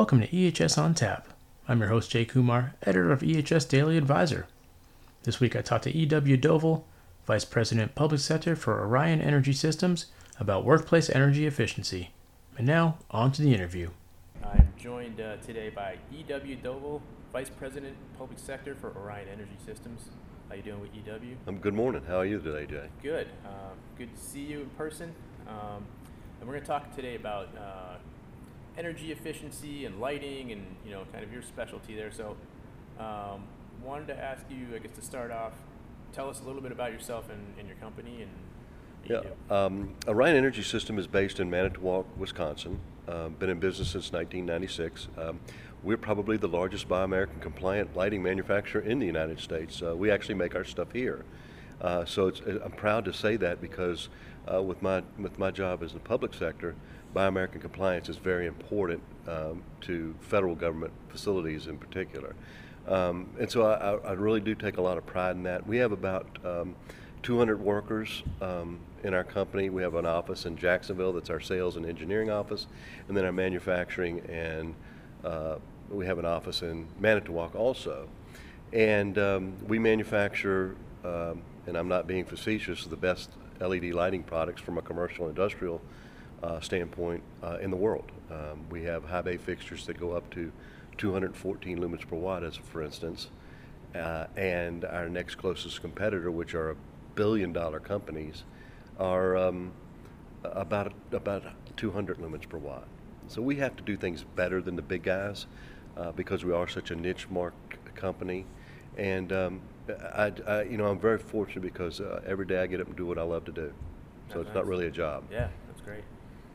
Welcome to EHS on Tap. I'm your host, Jay Kumar, editor of EHS Daily Advisor. This week I talked to E.W. Doval, Vice President Public Sector for Orion Energy Systems, about workplace energy efficiency. And now, on to the interview. I'm joined uh, today by E.W. Doval, Vice President Public Sector for Orion Energy Systems. How you doing with EW? Um, good morning. How are you today, Jay? Good. Uh, good to see you in person. Um, and we're going to talk today about uh, energy efficiency and lighting and you know kind of your specialty there. So, um, wanted to ask you, I guess, to start off, tell us a little bit about yourself and, and your company and. Yeah. Um, Orion Energy System is based in Manitowoc, Wisconsin. Uh, been in business since 1996. Um, we're probably the largest Buy American compliant lighting manufacturer in the United States. Uh, we actually make our stuff here. Uh, so it's, I'm proud to say that because uh, with my with my job as the public sector, Buy American compliance is very important um, to federal government facilities in particular. Um, and so I, I- really do take a lot of pride in that. We have about um, 200 workers um, in our company. We have an office in Jacksonville that's our sales and engineering office, and then our manufacturing and uh, we have an office in Manitowoc also. And um, we manufacture, um, and I'm not being facetious, the best LED lighting products from a commercial industrial uh, standpoint uh, in the world. Um, we have high bay fixtures that go up to 214 lumens per watt, as for instance. Uh, and our next closest competitor, which are billion dollar companies, are um, about about 200 lumens per watt. So we have to do things better than the big guys uh, because we are such a niche mark company. And um, I, I, you know, I'm very fortunate because uh, every day I get up and do what I love to do. So That's it's not really a job. Yeah, that's great.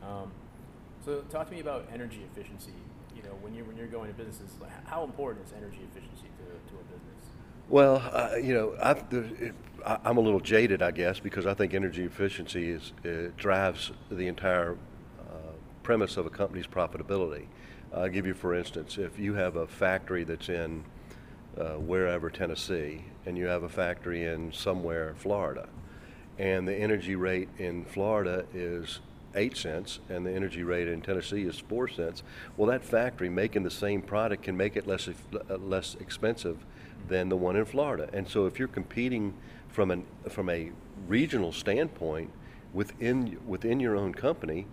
Um, so talk to me about energy efficiency. You know, when you're when you're going to businesses, how important is energy efficiency to, to a business? Well, uh, you know, I, I'm a little jaded, I guess, because I think energy efficiency is drives the entire uh, premise of a company's profitability. I'll give you, for instance, if you have a factory that's in uh, wherever Tennessee, and you have a factory in somewhere Florida, and the energy rate in Florida is eight cents, and the energy rate in Tennessee is four cents. Well, that factory making the same product can make it less uh, less expensive than the one in Florida. And so, if you're competing from an from a regional standpoint within within your own company,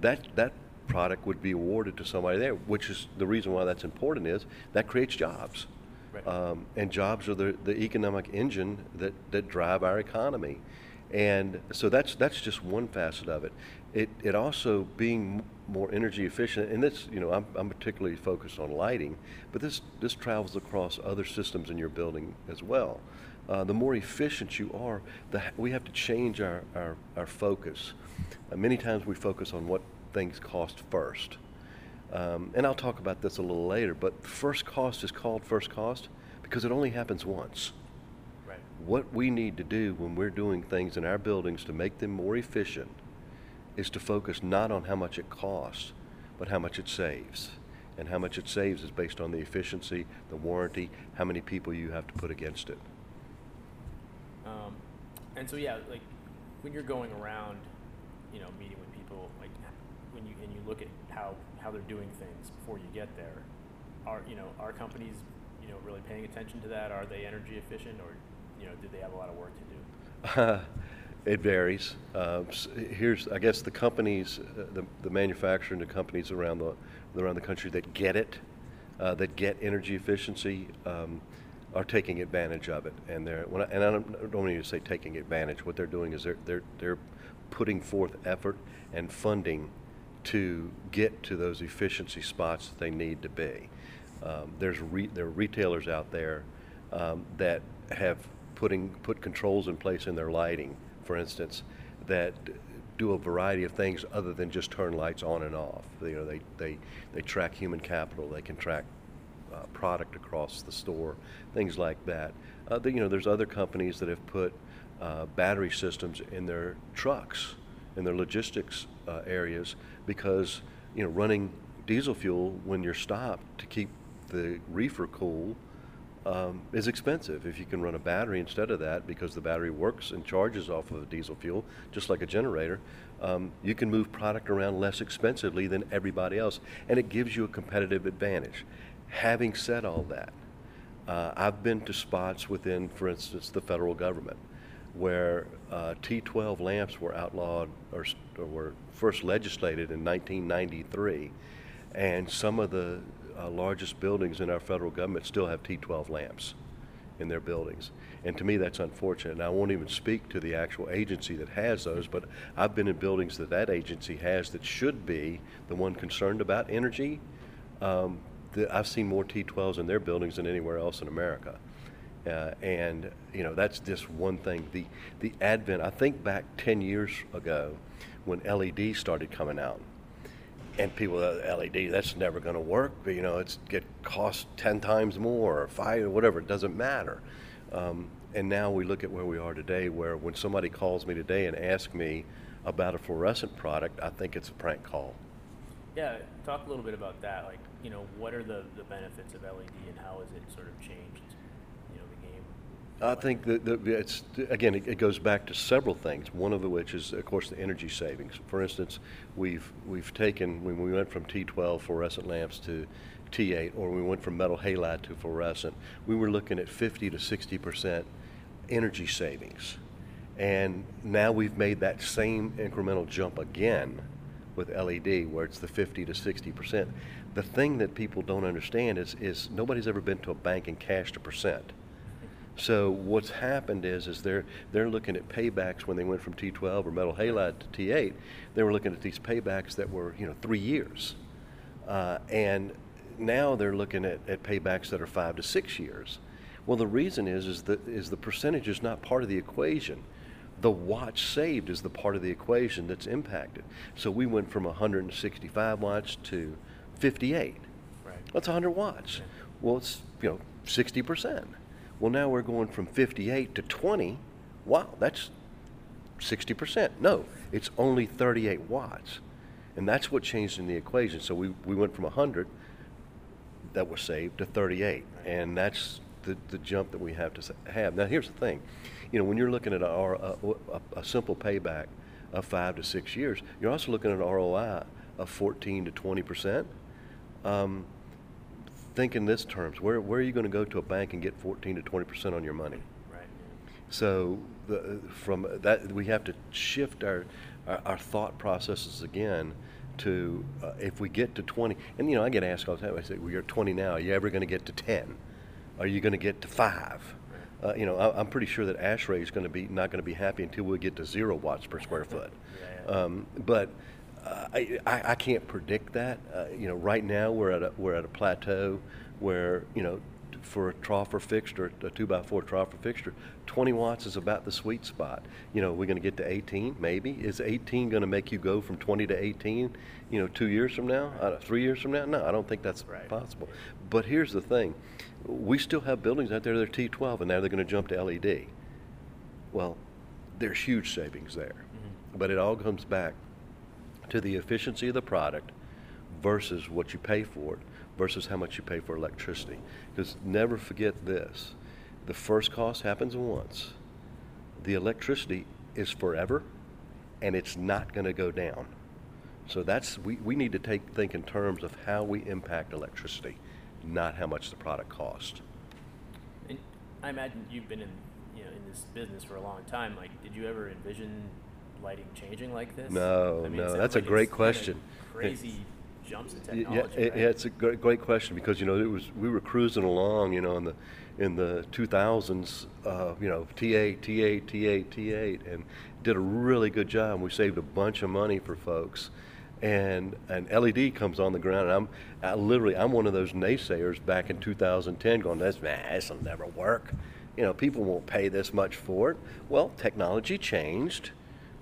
that that product would be awarded to somebody there. Which is the reason why that's important is that creates jobs. Right. Um, and jobs are the, the economic engine that, that drive our economy. And so that's, that's just one facet of it. It, it also being more energy efficient, and this, you know, I'm, I'm particularly focused on lighting, but this, this travels across other systems in your building as well. Uh, the more efficient you are, the, we have to change our, our, our focus. Uh, many times we focus on what things cost first. Um, and I'll talk about this a little later, but first cost is called first cost because it only happens once. Right. What we need to do when we're doing things in our buildings to make them more efficient is to focus not on how much it costs, but how much it saves. And how much it saves is based on the efficiency, the warranty, how many people you have to put against it. Um, and so yeah, like when you're going around, you know, meeting with people, like when you and you look at how how they're doing things before you get there, are you know are companies you know really paying attention to that? Are they energy efficient, or you know, do they have a lot of work to do? it varies. Uh, here's, I guess, the companies, uh, the, the manufacturing, the companies around the around the country that get it, uh, that get energy efficiency, um, are taking advantage of it. And they're, I, and I don't, I don't mean to say taking advantage. What they're doing is they're they're they're putting forth effort and funding to get to those efficiency spots that they need to be. Um, there's re, there are retailers out there um, that have putting put controls in place in their lighting, for instance, that do a variety of things other than just turn lights on and off. You know, they they they track human capital. They can track uh, product across the store, things like that. Uh, the, you know, there's other companies that have put uh, battery systems in their trucks, in their logistics uh, areas, because you know, running diesel fuel when you're stopped to keep the reefer cool um, is expensive. If you can run a battery instead of that, because the battery works and charges off of diesel fuel, just like a generator, um, you can move product around less expensively than everybody else, and it gives you a competitive advantage. Having said all that, uh, I've been to spots within, for instance, the federal government where uh, T12 lamps were outlawed or, or, were first legislated in 1993, and some of the uh, largest buildings in our federal government still have T12 lamps in their buildings. And to me, that's unfortunate. And I won't even speak to the actual agency that has those, but I've been in buildings that that agency has that should be the one concerned about energy. Um, the, I've seen more T12s in their buildings than anywhere else in America. Uh, and you know that's just one thing. The the advent. I think back ten years ago, when LED started coming out, and people LED that's never going to work. But, you know, it's get cost ten times more or five or whatever. It doesn't matter. Um, and now we look at where we are today, where when somebody calls me today and asks me about a fluorescent product, I think it's a prank call. Yeah, talk a little bit about that. Like, you know, what are the, the benefits of LED and how has it sort of changed, you know, the game? I think that, that it's again it, it goes back to several things. One of which is, of course, the energy savings. For instance, we've we've taken when we went from T12 fluorescent lamps to T8, or we went from metal halide to fluorescent, we were looking at 50 to 60 percent energy savings, and now we've made that same incremental jump again with LED, where it's the 50 to 60 percent. The thing that people don't understand is is nobody's ever been to a bank and cashed a percent. So what's happened is is they're they're looking at paybacks when they went from T12 or metal halide to T8. They were looking at these paybacks that were you know three years, uh, and now they're looking at, at paybacks that are five to six years. Well, the reason is is that is the percentage is not part of the equation. The watts saved is the part of the equation that's impacted. So we went from 165 watts to 58. Right. That's 100 watts. Well, it's you know 60 percent. Well, now we're going from 58 to 20. Wow, that's 60 percent. No, it's only 38 watts, and that's what changed in the equation. So we we went from 100 that was saved to 38, and that's the, the jump that we have to have. Now, here's the thing, you know, when you're looking at a, a, a simple payback of five to six years, you're also looking at an ROI of 14 to 20 percent. Um, think in this terms: where where are you going to go to a bank and get 14 to 20 percent on your money? Right. So the, from that, we have to shift our, our, our thought processes again to uh, if we get to 20, and you know, I get asked all the time, I say, well, you're 20 now, are you ever going to get to 10? Are you going to get to five? Uh, you know, I, am pretty sure that ASHRAE is going to be not going to be happy until we get to zero watts per square foot. Yeah, yeah. Um, but uh, I, I, I can't predict that. Uh, you know, right now we're at a, we're at a plateau where you know for a troffer fixture, a two by four troffer fixture, 20 watts is about the sweet spot. You know, we're going to get to 18, maybe. Is 18 going to make you go from 20 to 18? You know, two years from now, uh, three years from now? No, I don't think that's Right. possible. But here's the thing: we still have buildings out there that are T12, and now they're going to jump to LED. Well, there's huge savings there, but it all comes back to the efficiency of the product versus what you pay for it versus how much you pay for electricity. Because never forget this the first cost happens once, the electricity is forever and it's not going to go down. So that's we, we need to take think in terms of how we impact electricity, not how much the product costs. I imagine you've been in, you know, in this business for a long time. Like, did you ever envision lighting changing like this? No, I mean, no, that's a great question. Crazy jumps in technology. Yeah, it, right? yeah, it's a great, great question because you know it was we were cruising along, you know, in the in the 2000s, uh, you know, T8, T8, T8, T8, and did a really good job. We saved a bunch of money for folks, and an LED comes on the ground, and I'm I literally I'm one of those naysayers back in 2010, going, "This man, this will never work." You know, people won't pay this much for it. Well, technology changed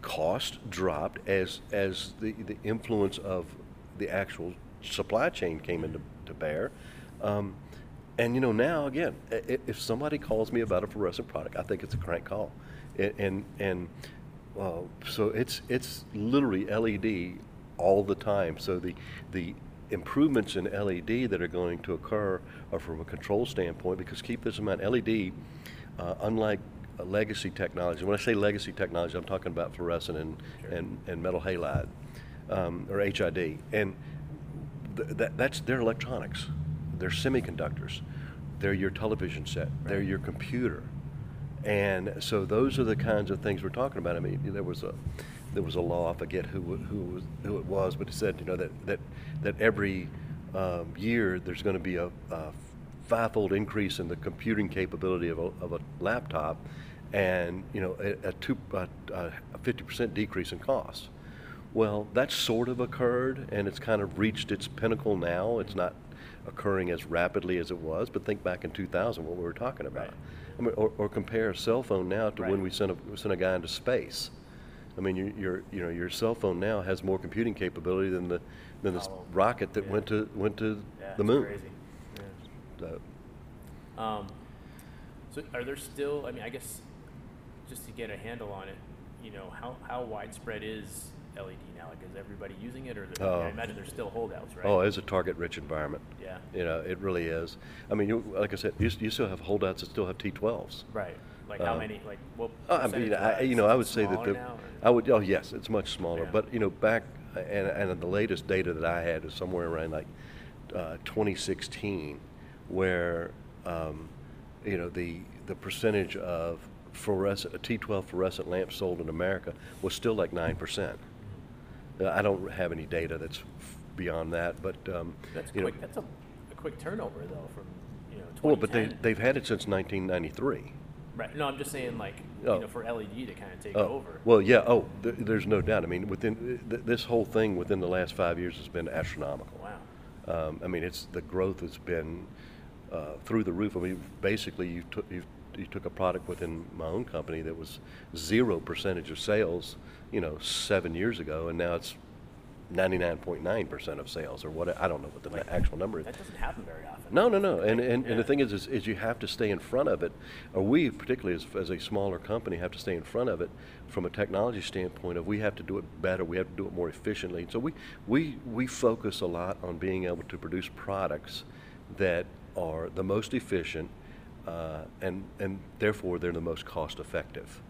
cost dropped as as the, the influence of the actual supply chain came into to bear. Um, and you know now again, if somebody calls me about a fluorescent product, I think it's a crank call, A- and and uh, so it's it's literally LED all the time. So the the improvements in LED that are going to occur are from a control standpoint because keep this in mind, LED, uh, unlike legacy technology, when I say legacy technology, I'm talking about fluorescent and, Sure. and, and metal halide um, or HID. And th- that, that's their electronics, they're semiconductors, they're your television set, they're your computer. And so those are the kinds of things we're talking about. I mean, there was a there was a law. I forget who who who it was, but it said you know that that that every um, year there's going to be a, a fivefold increase in the computing capability of a, of a laptop, and you know a, a two a fifty percent decrease in cost. Well, that's sort of occurred, and it's kind of reached its pinnacle now. It's not occurring as rapidly as it was, but think back in 2000, what we were talking about. Right. I mean, or, or compare a cell phone now to when we sent a, sent a guy into space. I mean, your, your, you know, your cell phone now has more computing capability than the, than the s- Apollo. rocket that Yeah. went to, went to Yeah, the moon. Crazy. Yeah. So, Um, so are there still, I mean, I guess, just to get a handle on it, you know, how, how widespread is LED now? Like, is everybody using it, or there, I, I Oh. imagine there's still holdouts, right? Oh, it's a target-rich environment. Yeah. You know, it really is. I mean, you, like I said, you, you still have holdouts that still have T12s. Right. Like, how Uh, many, like, what Uh, I mean, I, you know, I would say that smaller the, now, or- I would, oh, yes, it's much smaller. Yeah. But, you know, back, and, and the latest data that I had is somewhere around like uh, 2016, where, um, you know, the, the percentage of fluorescent, a T12 fluorescent lamp sold in America was still like 9%. Uh, I don't have any data that's beyond that, but, um, That's you know, that's a, a quick turnover, though, from, you know, well, but they, they've had it since 1993. Right, no, I'm just saying, like, Oh. you know, for LED to kind of take Oh, over. Well, yeah, oh, th- there's no doubt. I mean, within, th- this whole thing within the last five years has been astronomical. Wow. Um, I mean, it's, the growth has been uh, through the roof. I mean, basically, you took, you you took a product within my own company that was zero percentage of sales, you know, seven years ago, and now it's 99.9% of sales, or what, I don't know what the actual number is. That doesn't happen very often. No, no, no. And, and, and the thing is, is, is you have to stay in front of it. Or we, particularly as, as a smaller company, have to stay in front of it from a technology standpoint of we have to do it better, we have to do it more efficiently. So we, we, we focus a lot on being able to produce products that are the most efficient uh, and, and therefore they're the most cost effective.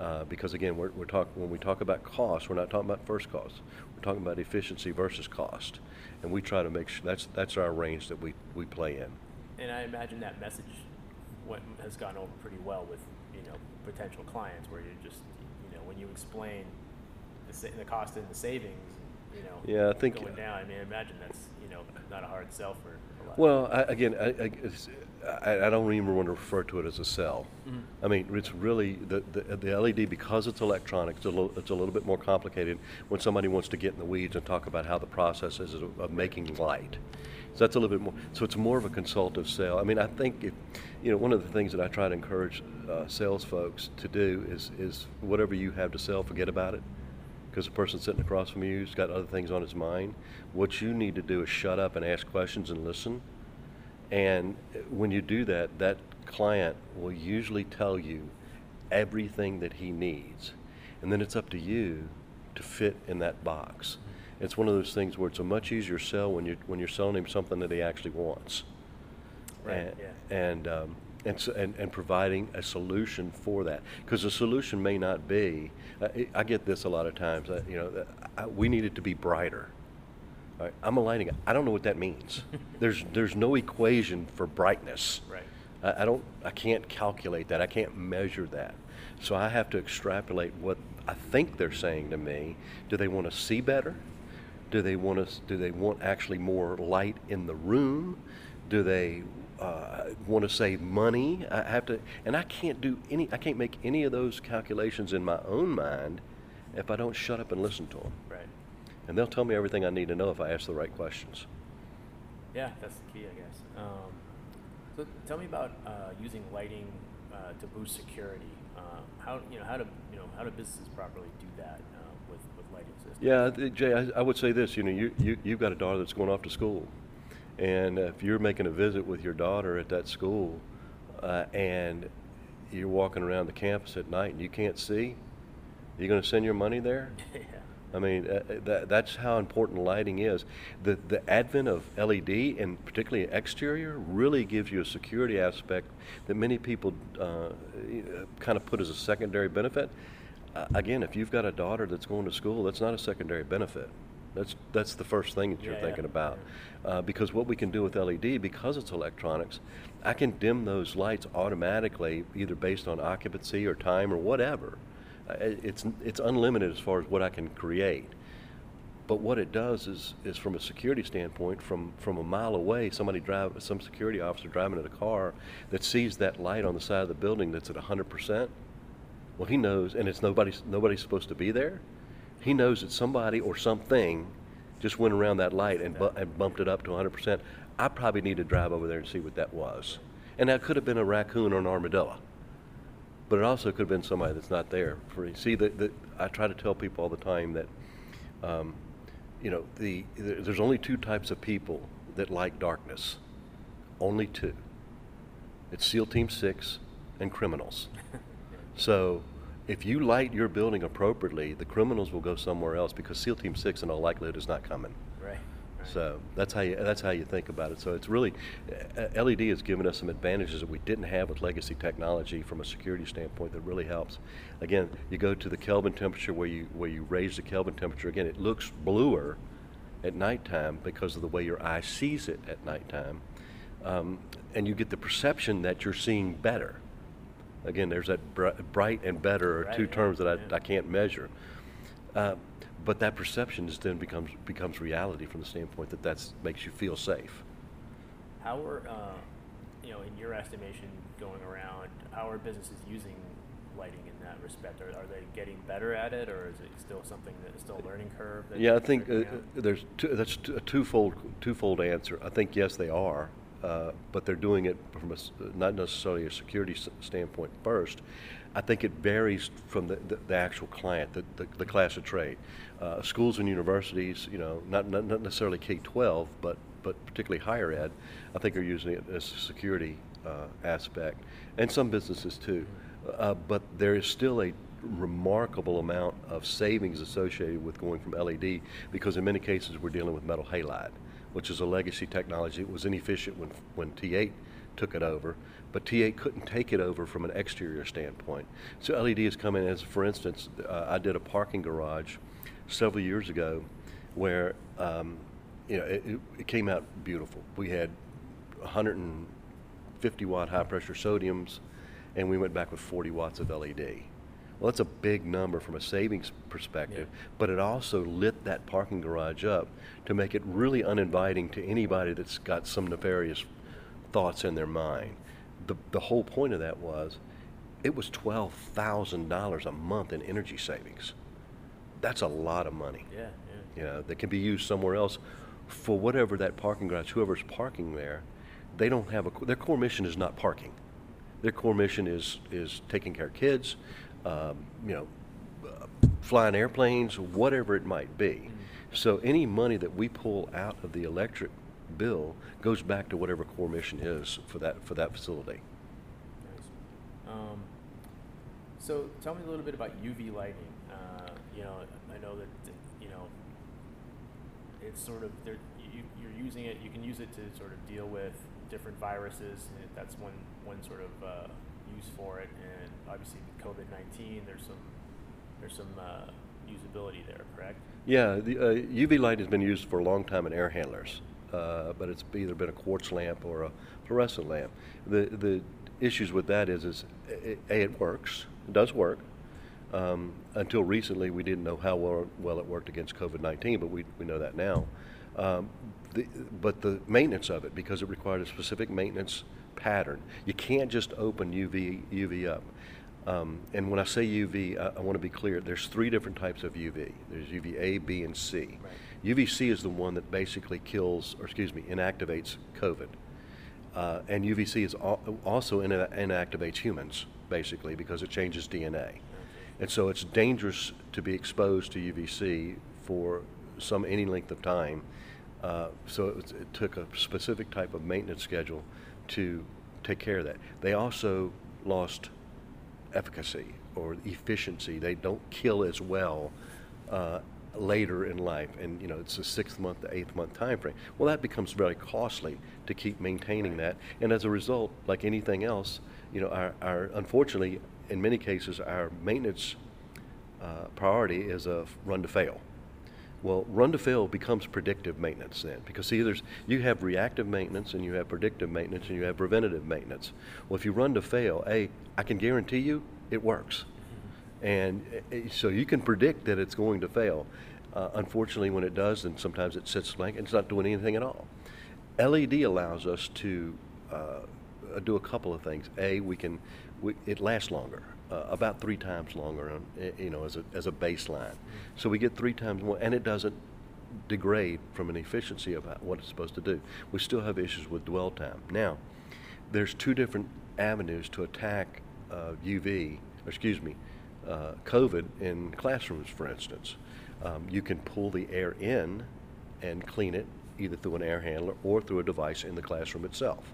Uh, because again, we're, we're talk, when we talk about cost, we're not talking about first cost. We're talking about efficiency versus cost. And we try to make sure that's, that's our range that we, we play in. And I imagine that message went, has gone over pretty well with, you know, potential clients where you just, you know, when you explain the, sa- the cost and the savings, you know, Yeah, I think- going down, I mean, I imagine that's, you know, not a hard sell for a lot. Well, I, again, I, I, I, I don't even want to refer to it as a cell. Mhm. I mean, it's really the, the, the LED because it's electronic. It's a little, it's a little bit more complicated when somebody wants to get in the weeds and talk about how the process is of, of making light. So that's a little bit more. So it's more of a consultative sale. I mean, I think if, you know, one of the things that I try to encourage uh, sales folks to do is is whatever you have to sell, forget about it because the person sitting across from you has got other things on his mind. What you need to do is shut up and ask questions and listen. And when you do that, that client will usually tell you everything that he needs. And then it's up to you to fit in that box. It's one of those things where it's a much easier sell when you're, when you're selling him something that he actually wants. Right, And, yeah. and, um, and, and, and providing a solution for that. Because the solution may not be, I, I get this a lot of times, uh, you know, I, we need it to be brighter. Right, I'm aligning. I don't know what that means. there's, there's no equation for brightness. Right. I, I don't, I can't calculate that. I can't measure that. So I have to extrapolate what I think they're saying to me. Do they want to see better? Do they want to, do they want actually more light in the room? Do they uh, want to save money? I have to, and I can't do any, I can't make any of those calculations in my own mind if I don't shut up and listen to them. Right. And they'll tell me everything I need to know if I ask the right questions. Yeah, that's the key, I guess. Um, so tell me about uh, using lighting uh, to boost security. Uh, how you know how to you know how do businesses properly do that uh, with with lighting systems? Yeah, Jay, I, I would say this. You know, you, you you've got a daughter that's going off to school, and if you're making a visit with your daughter at that school, uh, and you're walking around the campus at night and you can't see, are you're going to send your money there. yeah. I mean, uh, that, that's how important lighting is. The, the advent of LED and particularly exterior really gives you a security aspect that many people uh, kind of put as a secondary benefit. Uh, again, if you've got a daughter that's going to school, that's not a secondary benefit. That's, that's the first thing that you're Yeah, thinking yeah, about. Uh, because what we can do with LED, because it's electronics, I can dim those lights automatically, either based on occupancy or time or whatever. It- It's, it's unlimited as far as what I can create. But what it does is, is from a security standpoint, from, from a mile away, somebody drive, some security officer driving in a car that sees that light on the side of the building that's at hundred percent, well, he knows, and it's nobody's, nobody's supposed to be there. He knows that somebody or something just went around that light and, bu- and bumped it up to hundred percent. I probably need to drive over there and see what that was. And that could have been a raccoon or an armadillo but it also could have been somebody that's not there. For see, the, the, I try to tell people all the time that, um, you know, the, the there's only two types of people that like darkness. Only two. It's SEAL Team Six and criminals. so, if you light your building appropriately, the criminals will go somewhere else because SEAL Team Six, in all likelihood, is not coming. So that's how you that's how you think about it. So it's really uh, LED has given us some advantages that we didn't have with legacy technology from a security standpoint that really helps. Again, you go to the Kelvin temperature where you where you raise the Kelvin temperature. Again, it looks bluer at nighttime because of the way your eye sees it at nighttime, um, and you get the perception that you're seeing better. Again, there's that br- bright and better are Right, two yeah, terms that I, yeah. I can't measure. Uh, but that perception is then becomes becomes reality from the standpoint that that makes you feel safe. How are, uh, you know, in your estimation, going around, how are businesses using lighting in that respect? Are, are they getting better at it, or is it still something that is still a learning curve? Yeah, I think uh, there's two, that's t- a twofold twofold answer. I think yes, they are, uh, but they're doing it from a not necessarily a security s- standpoint first. I think it varies from the, the, the actual client, the, the, the class of trade. Uh, schools and universities, you know, not, not, not necessarily K-12, but, but particularly higher ed, I think are using it as a security uh, aspect, and some businesses too. Uh, but there is still a remarkable amount of savings associated with going from LED because in many cases we're dealing with metal halide, which is a legacy technology. It was inefficient when, when T8 took it over, but T8 couldn't take it over from an exterior standpoint. So LED has come in as, for instance, uh, I did a parking garage several years ago where, um, you know, it, it- came out beautiful. We had 150 watt high pressure sodiums, and we went back with 40 watts of LED. Well, that's a big number from a savings perspective, Yeah. but it also lit that parking garage up to make it really uninviting to anybody that's got some nefarious thoughts in their mind. The, the whole point of that was it was $12,000 a month in energy savings. That's a lot of money Yeah, yeah. you know, that can be used somewhere else for whatever that parking garage, whoever's parking there, they don't have a, their core mission is not parking. Their core mission is, is taking care of kids, um, you know, uh, flying airplanes, whatever it might be. So any money that we pull out of the electric bill goes back to whatever core mission is for that, for that facility. Nice. Um, so tell me a little bit about UV lighting. Uh, you know, I know that you know it's sort of. You, you're using it. You can use it to sort of deal with different viruses. And that's one one sort of uh, use for it. And obviously with COVID nineteen, there's some there's some uh, usability there. Correct. Yeah, the uh, UV light has been used for a long time in air handlers, uh, but it's either been a quartz lamp or a fluorescent lamp. The the issues with that is, is a, a, it works, it does work. Um, until recently, we didn't know how well, well it worked against COVID-19, but we, we know that now. Um, the, but the maintenance of it, because it required a specific maintenance pattern, you can't just open UV UV up. Um, and when I say UV, I, I want to be clear. There's three different types of UV. There's UVA, B, and C. Right. UVC is the one that basically kills, or excuse me, inactivates COVID. Uh, and UVC is al- also ina- inactivates humans, basically, because it changes DNA. And so it's dangerous to be exposed to UVC for some any length of time. Uh, so it, was, it took a specific type of maintenance schedule to take care of that. They also lost efficacy or efficiency. They don't kill as well uh, later in life, and you know it's a sixth month to eighth month time frame. Well, that becomes very costly to keep maintaining that, and as a result, like anything else, you know, our, our unfortunately, in many cases, our maintenance uh, priority is a run to fail. Well, run to fail becomes predictive maintenance then, because see, there's you have reactive maintenance and you have predictive maintenance and you have preventative maintenance. Well, if you run to fail, a I can guarantee you it works, and uh, so you can predict that it's going to fail. Uh, unfortunately, when it does, then sometimes it sits blank and it's not doing anything at all. LED allows us to uh, do a couple of things. A, we can, we, it lasts longer, uh, about three times longer, on, eh, you know, as a, as a baseline. So we get three times more, and it doesn't degrade from an efficiency of what it's supposed to do. We still have issues with dwell time. Now, there's two different avenues to attack uh, UV, excuse me, uh, COVID in classrooms, for instance. Um, you can pull the air in and clean it either through an air handler or through a device in the classroom itself.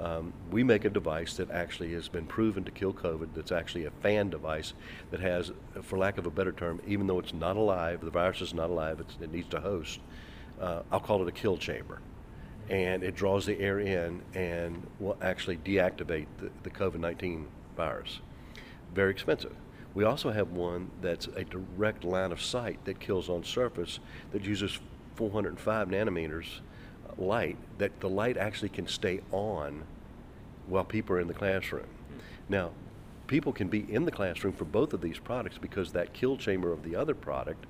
Um, we make a device that actually has been proven to kill COVID, that's actually a fan device that has, for lack of a better term, even though it's not alive, the virus is not alive, it needs to host, uh, I'll call it a kill chamber. And it draws the air in and will actually deactivate the, the COVID 19 virus. Very expensive. We also have one that's a direct line of sight that kills on surface that uses 405 nanometers light that the light actually can stay on while people are in the classroom. Now, people can be in the classroom for both of these products because that kill chamber of the other product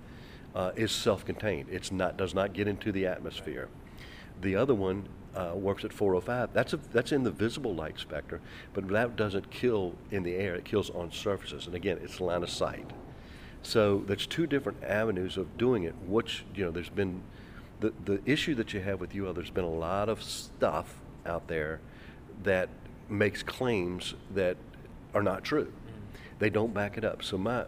uh, is self-contained. It's not does not get into the atmosphere. The other one uh, works at 405. That's a, that's in the visible light spectrum, but that doesn't kill in the air. It kills on surfaces, and again, it's line of sight. So there's two different avenues of doing it. Which you know, there's been the, the issue that you have with UL, there's been a lot of stuff out there that makes claims that are not true. Mm. They don't back it up. So my,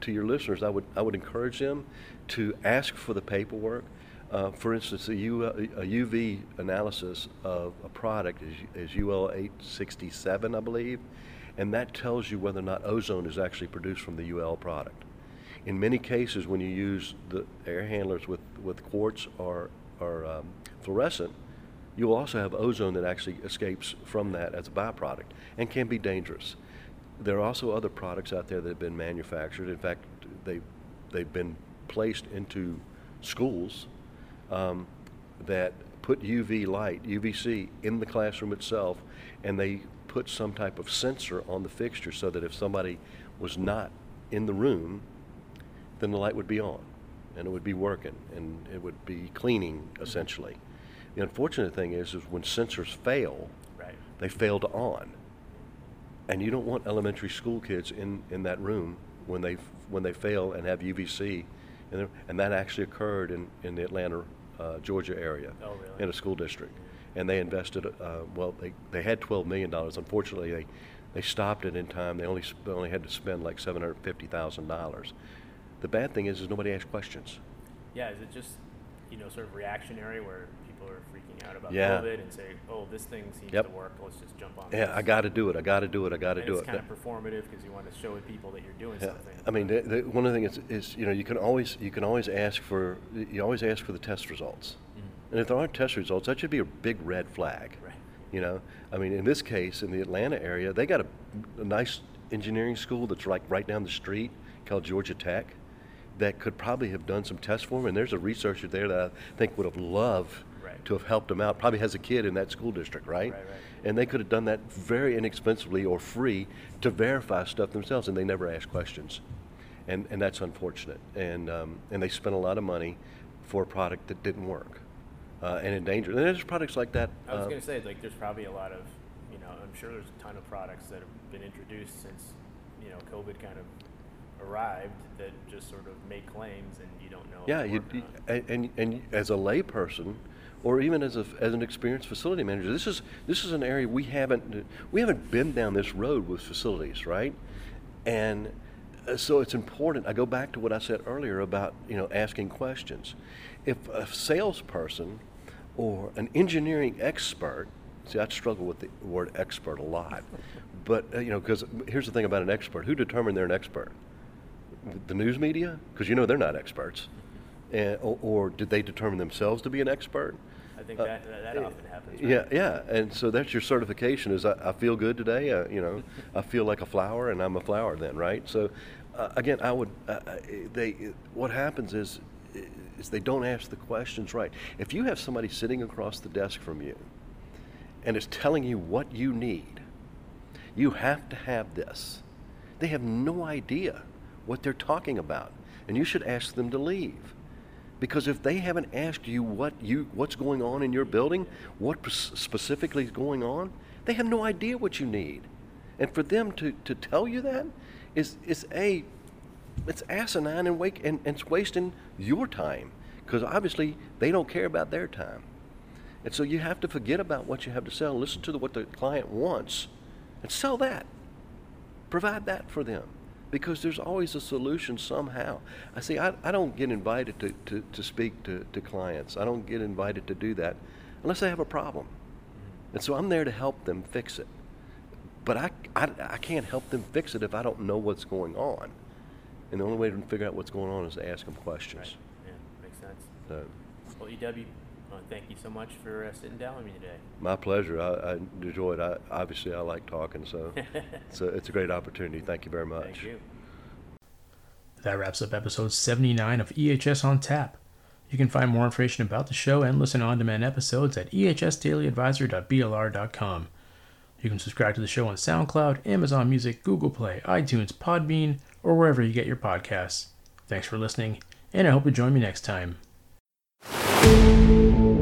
to your listeners, I would, I would encourage them to ask for the paperwork. Uh, for instance, a, U, a, UV analysis of a product is, is UL 867, I believe, and that tells you whether or not ozone is actually produced from the UL product. In many cases, when you use the air handlers with, with quartz or, or um, fluorescent, you will also have ozone that actually escapes from that as a byproduct and can be dangerous. There are also other products out there that have been manufactured. In fact, they, they've been placed into schools um, that put UV light, UVC, in the classroom itself, and they put some type of sensor on the fixture so that if somebody was not in the room, then the light would be on and it would be working and it would be cleaning mm-hmm. essentially. Mm-hmm. The unfortunate thing is, is when sensors fail, right. they fail to on. And you don't want elementary school kids in, in that room when they when they fail and have UVC, and, and that actually occurred in, in the Atlanta, uh, Georgia area, oh, really? in a school district, and they invested. Uh, well, they, they had twelve million dollars. Unfortunately, they they stopped it in time. They only they only had to spend like seven hundred fifty thousand dollars the bad thing is, is nobody asks questions. Yeah, is it just you know sort of reactionary where people are freaking out about yeah. COVID and say, oh, this thing seems yep. to work, let's just jump on. Yeah, this. I got to do it. I got to do it. I got to do it's it. kind of performative because you want to show people that you're doing yeah. something. I mean, the, the, one of the things is, is, you know you can always you can always ask for you always ask for the test results, mm-hmm. and if there aren't test results, that should be a big red flag. Right. You know, I mean, in this case, in the Atlanta area, they got a, a nice engineering school that's like right down the street called Georgia Tech that could probably have done some tests for him. And there's a researcher there that I think would have loved right. to have helped him out. Probably has a kid in that school district, right? Right, right? And they could have done that very inexpensively or free to verify stuff themselves, and they never asked questions. And, and that's unfortunate. And, um, and they spent a lot of money for a product that didn't work uh, and endangered. And there's products like that. I was uh, going to say, like, there's probably a lot of, you know, I'm sure there's a ton of products that have been introduced since, you know, COVID kind of arrived that just sort of make claims and you don't know. Yeah, you, and, and and as a layperson, or even as a as an experienced facility manager, this is this is an area we haven't we haven't been down this road with facilities, right? And uh, so it's important. I go back to what I said earlier about you know asking questions. If a salesperson or an engineering expert, see, I struggle with the word expert a lot, but uh, you know because here's the thing about an expert: who determined they're an expert? The news media because you know they're not experts And, or, or did they determine themselves to be an expert? I think that, that, that often happens. Yeah, right? yeah, and so that's your certification. Is I, I feel good today. Uh, you know, I feel like a flower, and I'm a flower then, right? So, uh, again, I would. Uh, uh, they. What happens is, is they don't ask the questions right. If you have somebody sitting across the desk from you, and is telling you what you need, you have to have this. They have no idea what they're talking about, and you should ask them to leave. Because if they haven't asked you what you what's going on in your building, what specifically is going on, they have no idea what you need. And for them to, to tell you that is is a it's asinine and wake and, and it's wasting your time because obviously they don't care about their time. And so you have to forget about what you have to sell, listen to the, what the client wants, and sell that. Provide that for them because there's always a solution somehow. I see, I, I don't get invited to, to, to speak to, to clients. I don't get invited to do that unless I have a problem. And so I'm there to help them fix it. But I, I, I can't help them fix it if I don't know what's going on. And the only way to figure out what's going on is to ask them questions. Right. Yeah, makes sense. So, Well, EW, uh, thank you so much for uh, sitting down with me today. my pleasure. I, I enjoy it. I, obviously, I like talking, so so it's a great opportunity. Thank you very much. Thank you. That wraps up episode 79 of EHS on Tap. You can find more information about the show and listen on demand episodes at ehsdailyadvisor.blr.com. You can subscribe to the show on SoundCloud, Amazon Music, Google Play, iTunes, Podbean, or wherever you get your podcasts. Thanks for listening, and I hope you join me next time thank you